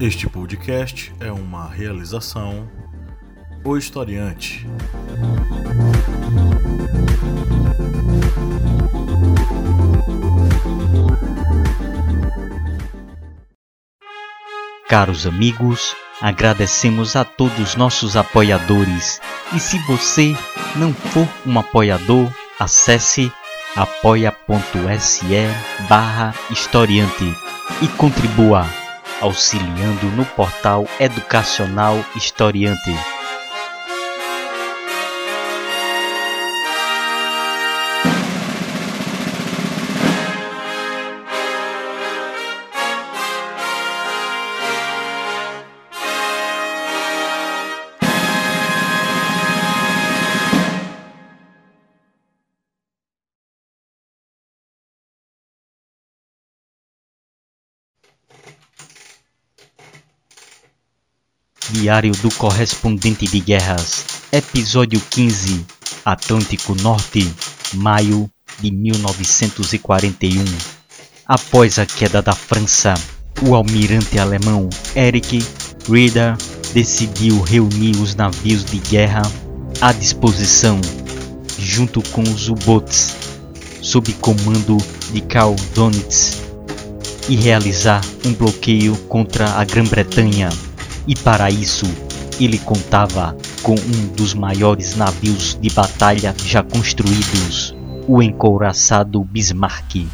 Este podcast é uma realização O Historiante. Caros amigos, agradecemos a todos nossos apoiadores. E se você não for um apoiador, acesse apoia.se barra historiante e contribua auxiliando no portal educacional Historiante. Diário do Correspondente de Guerras, Episódio 15 Atlântico Norte, maio de 1941. Após a queda da França, o almirante alemão Erich Rieder decidiu reunir os navios de guerra à disposição, junto com os U-boats, sob comando de Karl Dönitz, e realizar um bloqueio contra a Grã-Bretanha e para isso ele contava com um dos maiores navios de batalha já construídos, o encouraçado Bismarck.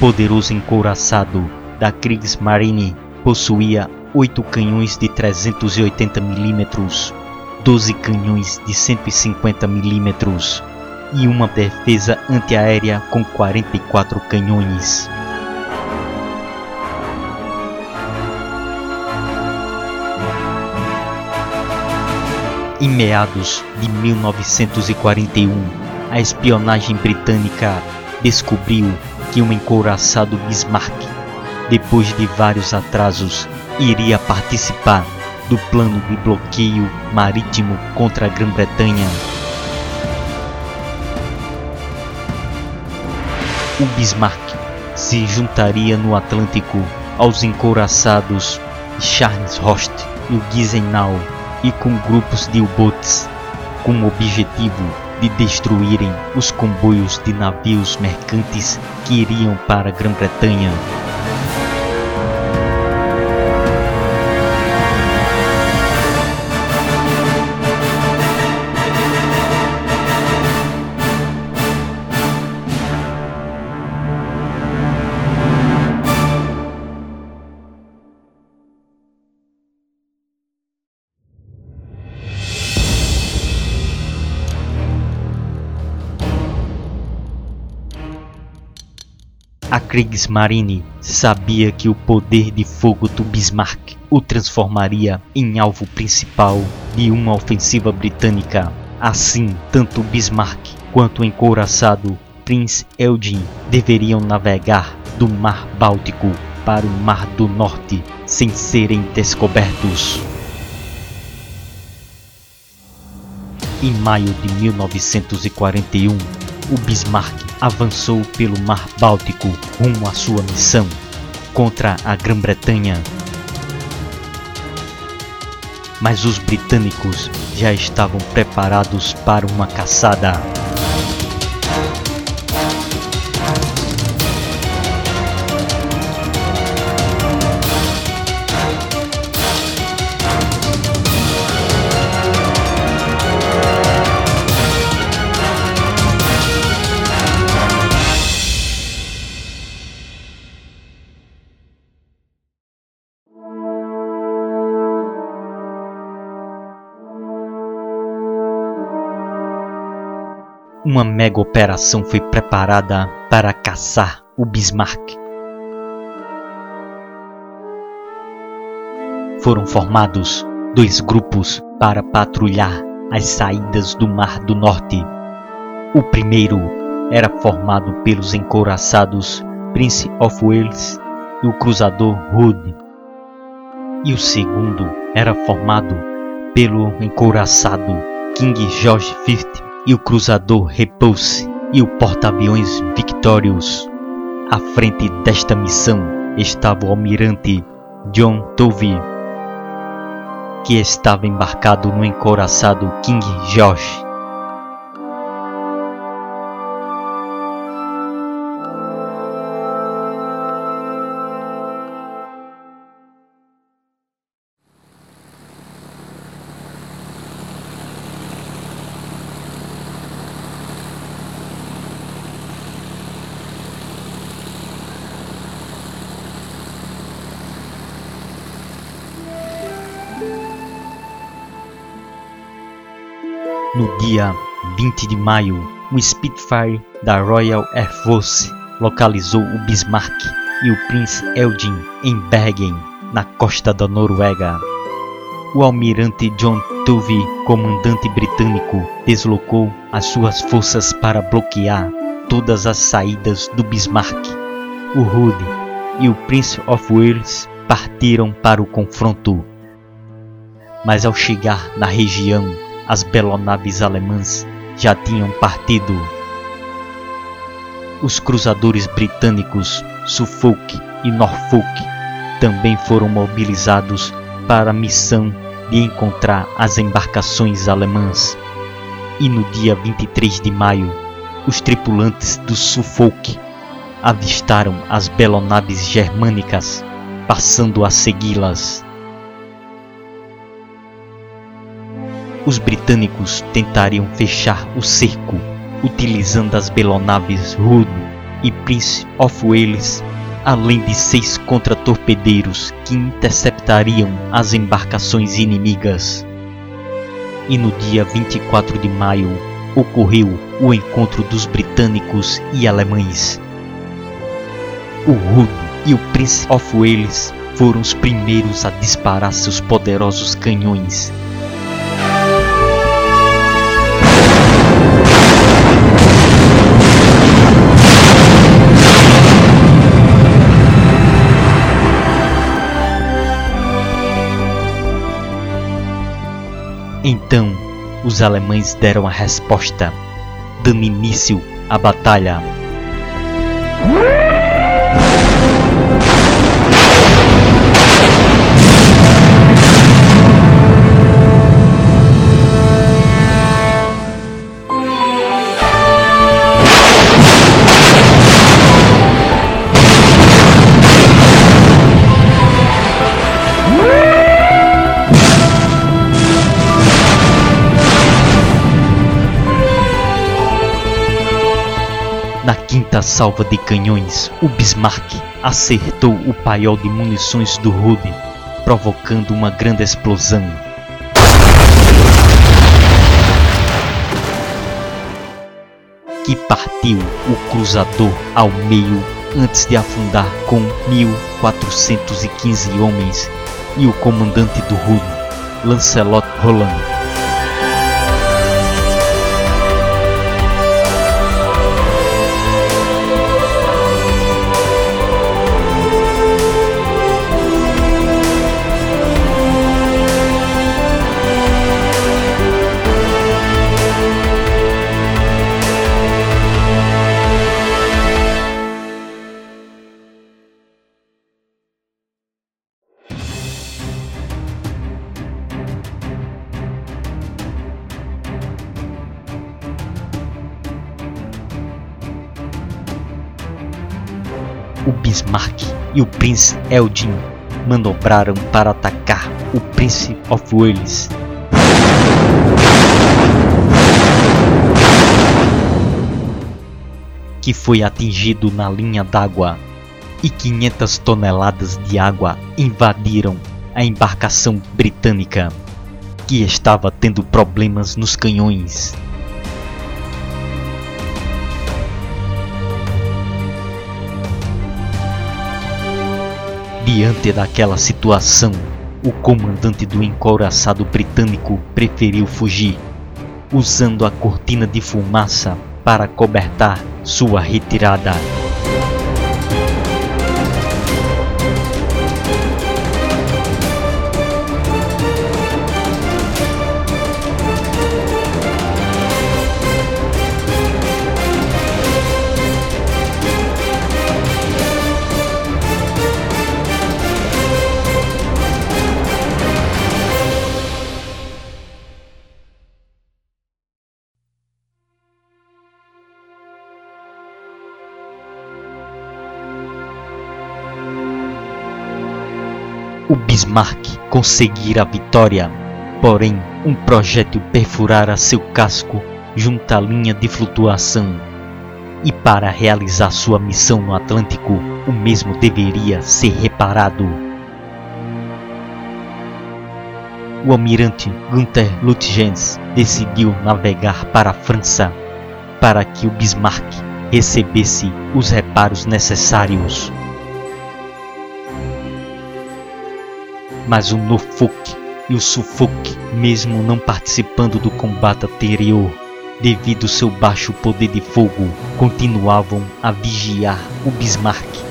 Poderoso encouraçado da Kriegsmarine possuía oito canhões de 380 mm, 12 canhões de 150 mm e uma defesa antiaérea com 44 canhões. Em meados de 1941, a espionagem britânica descobriu que um encouraçado Bismarck, depois de vários atrasos, iria participar do plano de bloqueio marítimo contra a Grã-Bretanha. O Bismarck se juntaria no Atlântico aos encouraçados Charles Host e o Gneisenau e com grupos de U-boats com o objetivo de destruírem os comboios de navios mercantes que iriam para a Grã-Bretanha. Kriegsmarine sabia que o poder de fogo do Bismarck o transformaria em alvo principal de uma ofensiva britânica. Assim, tanto Bismarck quanto o encouraçado Prince Eugen deveriam navegar do Mar Báltico para o Mar do Norte sem serem descobertos. Em maio de 1941, o Bismarck avançou pelo Mar Báltico rumo à sua missão contra a Grã-Bretanha. Mas os britânicos já estavam preparados para uma caçada. Uma mega operação foi preparada para caçar o Bismarck. Foram formados dois grupos para patrulhar as saídas do Mar do Norte. O primeiro era formado pelos encouraçados Prince of Wales e o cruzador Hood. E o segundo era formado pelo encouraçado King George V e o cruzador Repulse e o porta-aviões Victorious. À frente desta missão estava o almirante John Tovey, que estava embarcado no encouraçado King George. Dia 20 de maio, um Spitfire da Royal Air Force localizou o Bismarck e o Prince Eugen em Bergen, na costa da Noruega. O almirante John Tovey, comandante britânico, deslocou as suas forças para bloquear todas as saídas do Bismarck. O Hood e o Prince of Wales partiram para o confronto. Mas ao chegar na região, as belonaves alemãs já tinham partido. Os cruzadores britânicos Suffolk e Norfolk também foram mobilizados para a missão de encontrar as embarcações alemãs. E no dia 23 de maio, os tripulantes do Suffolk avistaram as belonaves germânicas, passando a segui-las. Os britânicos tentariam fechar o cerco utilizando as belonaves Hood e Prince of Wales, além de seis contratorpedeiros que interceptariam as embarcações inimigas. E no dia 24 de maio ocorreu o encontro dos britânicos e alemães. O Hood e o Prince of Wales foram os primeiros a disparar seus poderosos canhões Então, os alemães deram a resposta, dando início à batalha. Quinta salva de canhões, o Bismarck acertou o paiol de munições do Rude, provocando uma grande explosão. Que partiu o cruzador ao meio antes de afundar com 1415 homens e o comandante do Rude, Lancelot Roland. Prince Eldin manobraram para atacar o Prince of Wales. Que foi atingido na linha d'água e 500 toneladas de água invadiram a embarcação britânica, que estava tendo problemas nos canhões. Diante daquela situação, o comandante do encouraçado britânico preferiu fugir, usando a cortina de fumaça para cobertar sua retirada. Bismarck conseguir a vitória, porém um projétil perfurara seu casco junto à linha de flutuação. E para realizar sua missão no Atlântico, o mesmo deveria ser reparado. O almirante Gunther Lutjens decidiu navegar para a França para que o Bismarck recebesse os reparos necessários. Mas o Norfolk e o Suffolk, mesmo não participando do combate anterior, devido ao seu baixo poder de fogo, continuavam a vigiar o Bismarck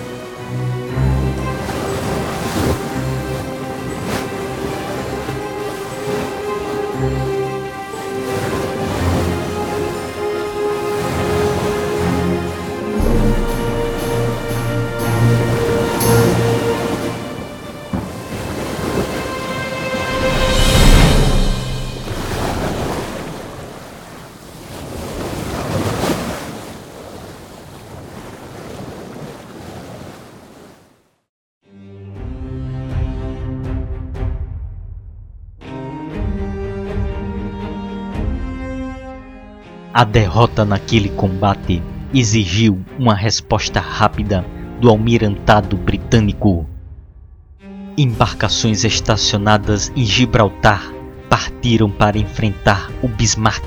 A derrota naquele combate exigiu uma resposta rápida do almirantado britânico. Embarcações estacionadas em Gibraltar partiram para enfrentar o Bismarck.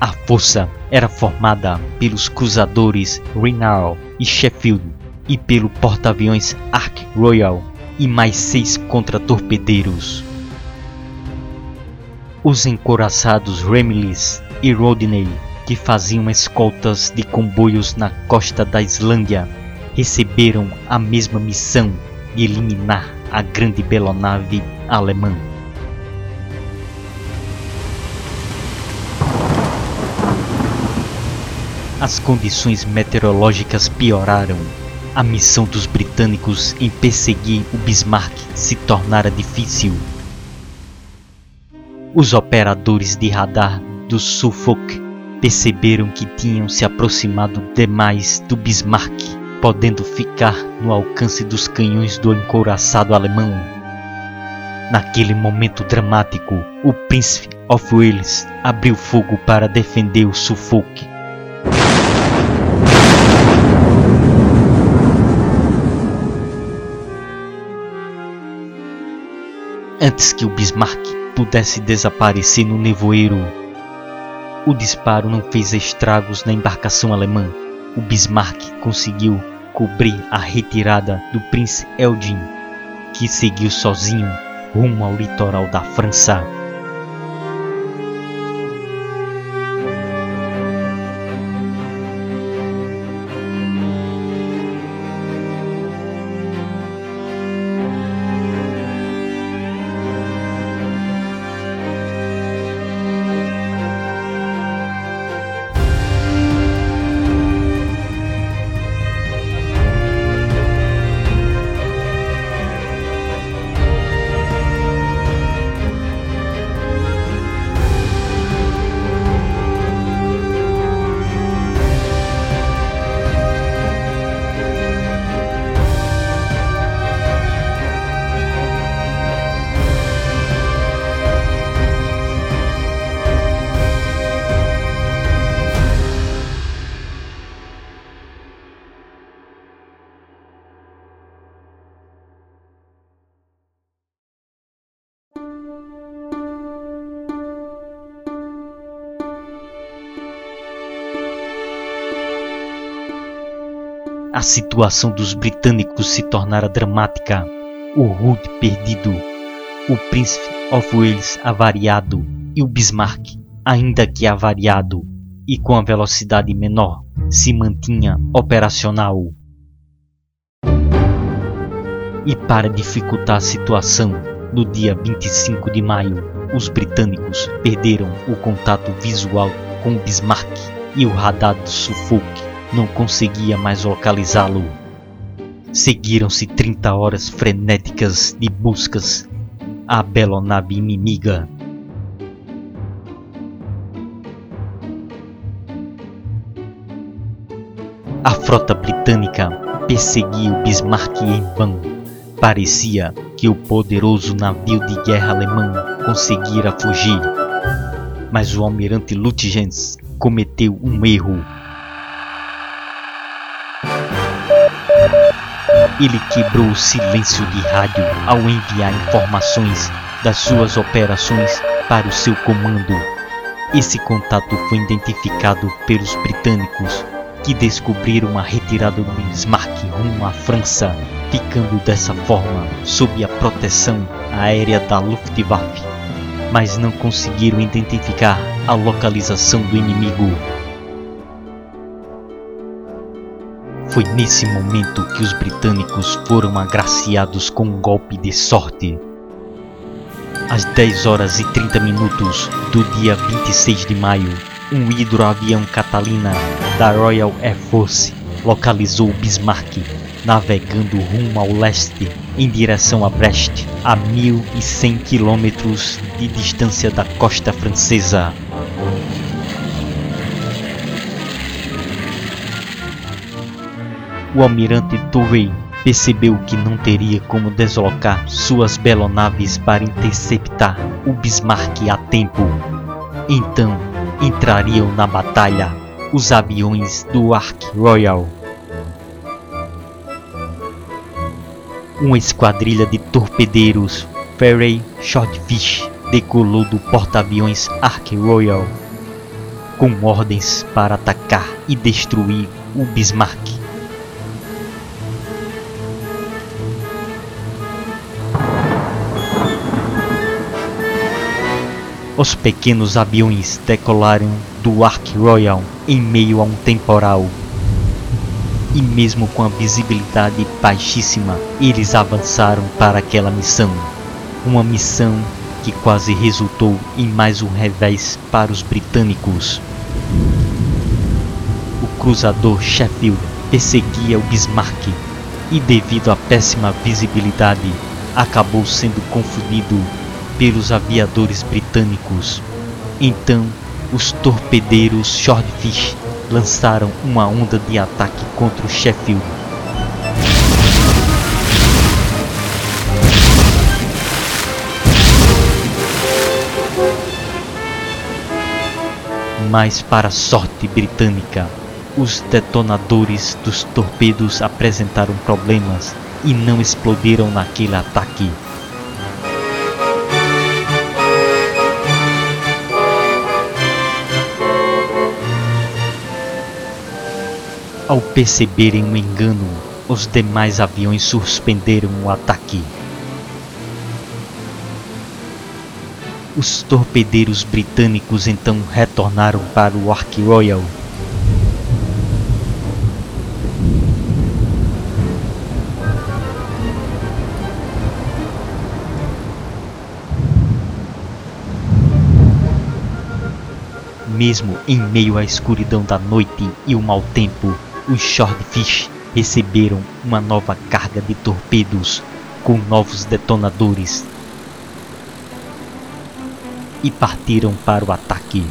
A força era formada pelos cruzadores Renal e Sheffield e pelo porta-aviões Ark Royal e mais seis contra-torpedeiros. Os encoraçados Ramillies e Rodney que faziam escoltas de comboios na costa da Islândia receberam a mesma missão de eliminar a grande belonave alemã. As condições meteorológicas pioraram. A missão dos britânicos em perseguir o Bismarck se tornara difícil. Os operadores de radar do Suffolk perceberam que tinham se aproximado demais do Bismarck, podendo ficar no alcance dos canhões do encouraçado alemão. Naquele momento dramático, o príncipe of Wales abriu fogo para defender o Suffolk. Antes que o Bismarck pudesse desaparecer no nevoeiro, o disparo não fez estragos na embarcação alemã. O Bismarck conseguiu cobrir a retirada do príncipe Eldin, que seguiu sozinho rumo ao litoral da França. A situação dos britânicos se tornara dramática. O Hood perdido, o Príncipe of Wales avariado e o Bismarck, ainda que avariado e com a velocidade menor, se mantinha operacional. E para dificultar a situação, no dia 25 de maio, os britânicos perderam o contato visual com o Bismarck e o radar do Suffolk não conseguia mais localizá-lo. Seguiram-se 30 horas frenéticas de buscas à nave inimiga. A frota britânica perseguia o Bismarck em vão. Parecia que o poderoso navio de guerra alemão conseguira fugir. Mas o almirante Lutyens cometeu um erro Ele quebrou o silêncio de rádio ao enviar informações das suas operações para o seu comando. Esse contato foi identificado pelos britânicos, que descobriram a retirada do Bismarck rumo à França, ficando dessa forma sob a proteção aérea da Luftwaffe, mas não conseguiram identificar a localização do inimigo. Foi nesse momento que os britânicos foram agraciados com um golpe de sorte. Às 10 horas e 30 minutos do dia 26 de maio, um hidroavião Catalina da Royal Air Force localizou Bismarck navegando rumo ao leste em direção a Brest, a 1100 quilômetros de distância da costa francesa. O almirante Turvey percebeu que não teria como deslocar suas belonaves para interceptar o Bismarck a tempo. Então entrariam na batalha os aviões do Ark Royal. Uma esquadrilha de torpedeiros Ferry Shortfish decolou do porta-aviões Ark Royal com ordens para atacar e destruir o Bismarck. Os pequenos aviões decolaram do Ark Royal em meio a um temporal. E mesmo com a visibilidade baixíssima, eles avançaram para aquela missão. Uma missão que quase resultou em mais um revés para os britânicos. O cruzador Sheffield perseguia o Bismarck e, devido à péssima visibilidade, acabou sendo confundido pelos aviadores britânicos. Então, os torpedeiros Swordfish lançaram uma onda de ataque contra o Sheffield. Mas para a sorte britânica, os detonadores dos torpedos apresentaram problemas e não explodiram naquele ataque. Ao perceberem o engano, os demais aviões suspenderam o ataque. Os torpedeiros britânicos então retornaram para o Ark Royal Mesmo em meio à escuridão da noite e o mau tempo, os Swordfish receberam uma nova carga de torpedos com novos detonadores e partiram para o ataque.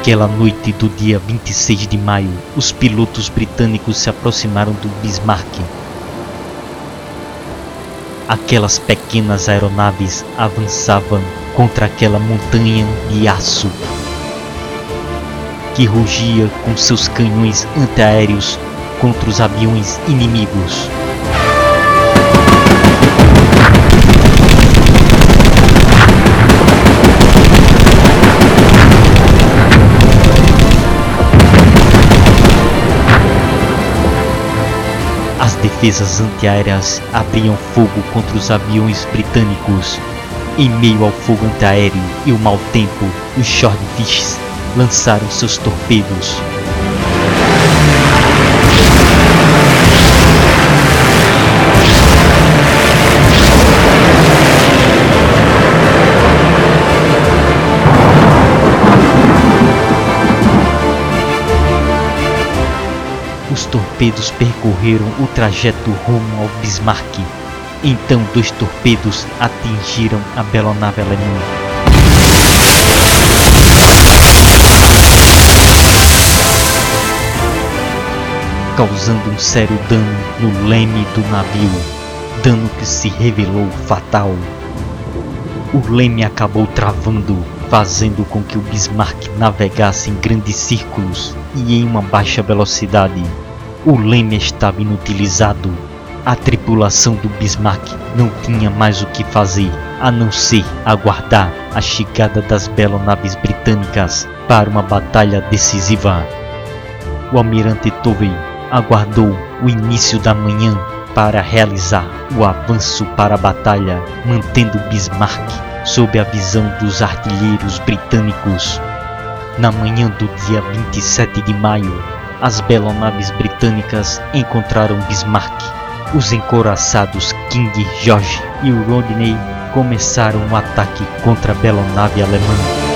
Naquela noite do dia 26 de maio, os pilotos britânicos se aproximaram do Bismarck. Aquelas pequenas aeronaves avançavam contra aquela montanha de aço que rugia com seus canhões antiaéreos contra os aviões inimigos. Defesas antiaéreas abriam fogo contra os aviões britânicos. Em meio ao fogo antiaéreo e o mau tempo, os Swordfish lançaram seus torpedos. Torpedos percorreram o trajeto rumo ao Bismarck. Então dois torpedos atingiram a bela nave alemã. Causando um sério dano no leme do navio, dano que se revelou fatal. O leme acabou travando, fazendo com que o Bismarck navegasse em grandes círculos e em uma baixa velocidade. O leme estava inutilizado. A tripulação do Bismarck não tinha mais o que fazer a não ser aguardar a chegada das naves britânicas para uma batalha decisiva. O almirante Tovey aguardou o início da manhã para realizar o avanço para a batalha, mantendo Bismarck sob a visão dos artilheiros britânicos. Na manhã do dia 27 de maio, as belonaves britânicas encontraram Bismarck. Os encoraçados King George e Rodney começaram um ataque contra a belonave alemã.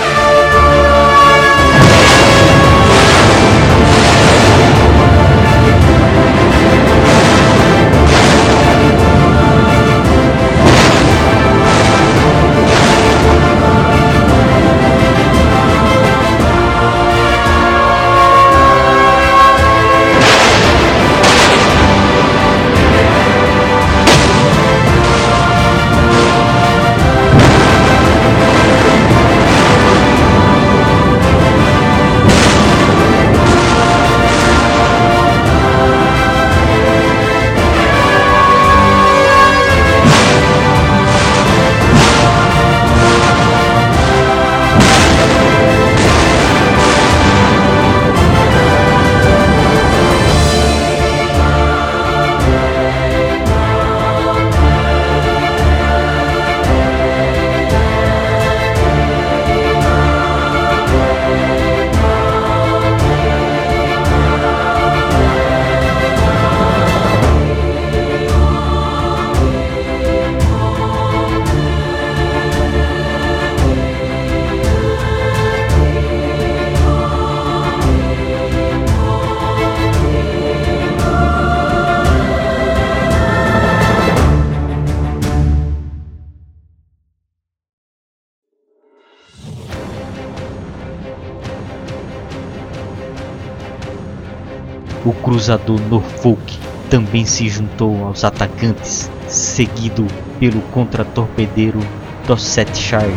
Cruzador Norfolk também se juntou aos atacantes, seguido pelo contra-torpedeiro Dorsetshire.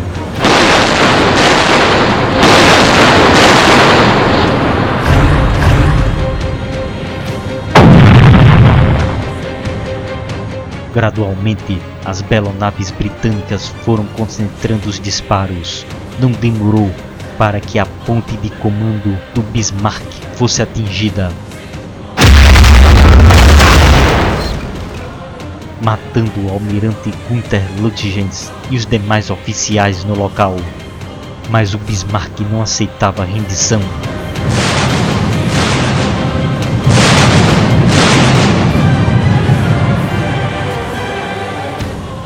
Gradualmente, as belonaves britânicas foram concentrando os disparos. Não demorou para que a ponte de comando do Bismarck fosse atingida. Matando o almirante Gunther Lutgens e os demais oficiais no local. Mas o Bismarck não aceitava rendição.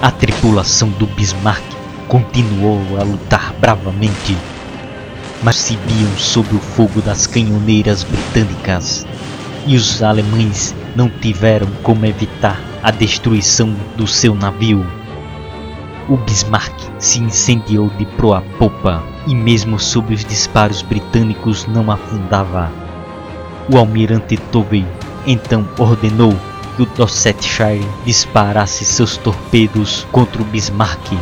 A tripulação do Bismarck continuou a lutar bravamente, mas se viam sob o fogo das canhoneiras britânicas, e os alemães não tiveram como evitar a destruição do seu navio. O Bismarck se incendiou de proa a popa e mesmo sob os disparos britânicos não afundava. O almirante Tovey então ordenou que o Dorsetshire disparasse seus torpedos contra o Bismarck.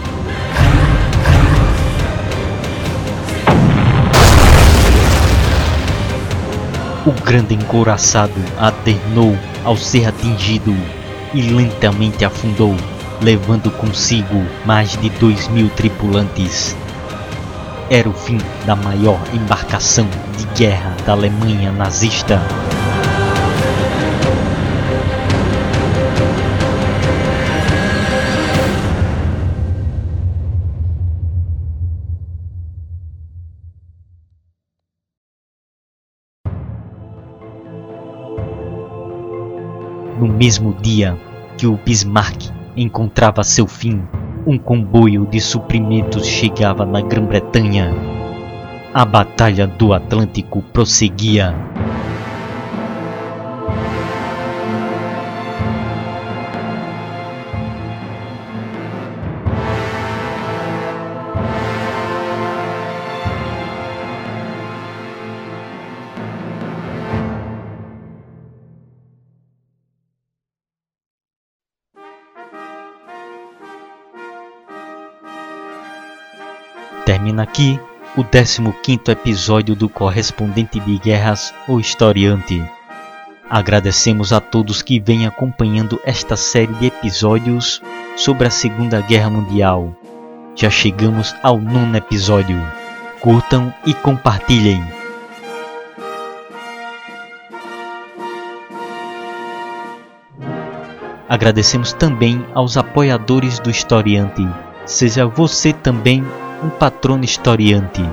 O grande encouraçado adernou ao ser atingido e lentamente afundou, levando consigo mais de dois mil tripulantes. Era o fim da maior embarcação de guerra da Alemanha nazista. No mesmo dia que o Bismarck encontrava seu fim, um comboio de suprimentos chegava na Grã-Bretanha. A Batalha do Atlântico prosseguia. Termina aqui o 15º episódio do Correspondente de Guerras, o Historiante. Agradecemos a todos que vêm acompanhando esta série de episódios sobre a Segunda Guerra Mundial. Já chegamos ao nono episódio. Curtam e compartilhem. Agradecemos também aos apoiadores do Historiante. Seja você também um patrono historiante.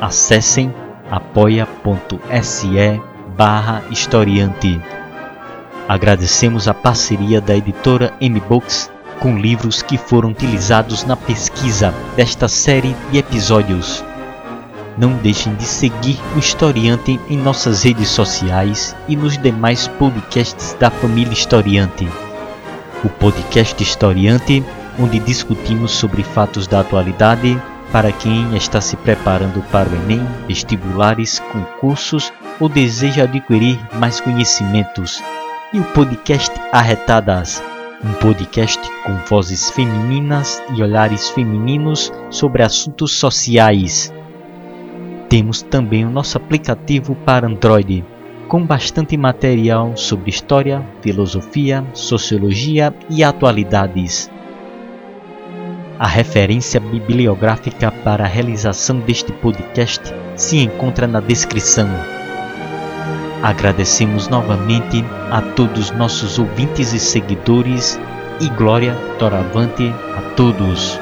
Acessem apoia.se barra historiante. Agradecemos a parceria da editora M-Books com livros que foram utilizados na pesquisa desta série de episódios. Não deixem de seguir o Historiante em nossas redes sociais e nos demais podcasts da família Historiante. O podcast Historiante, onde discutimos sobre fatos da atualidade, para quem está se preparando para o Enem, vestibulares, concursos ou deseja adquirir mais conhecimentos. E o podcast Arretadas, um podcast com vozes femininas e olhares femininos sobre assuntos sociais. Temos também o nosso aplicativo para Android, com bastante material sobre história, filosofia, sociologia e atualidades. A referência bibliográfica para a realização deste podcast se encontra na descrição. Agradecemos novamente a todos nossos ouvintes e seguidores e glória doravante a todos.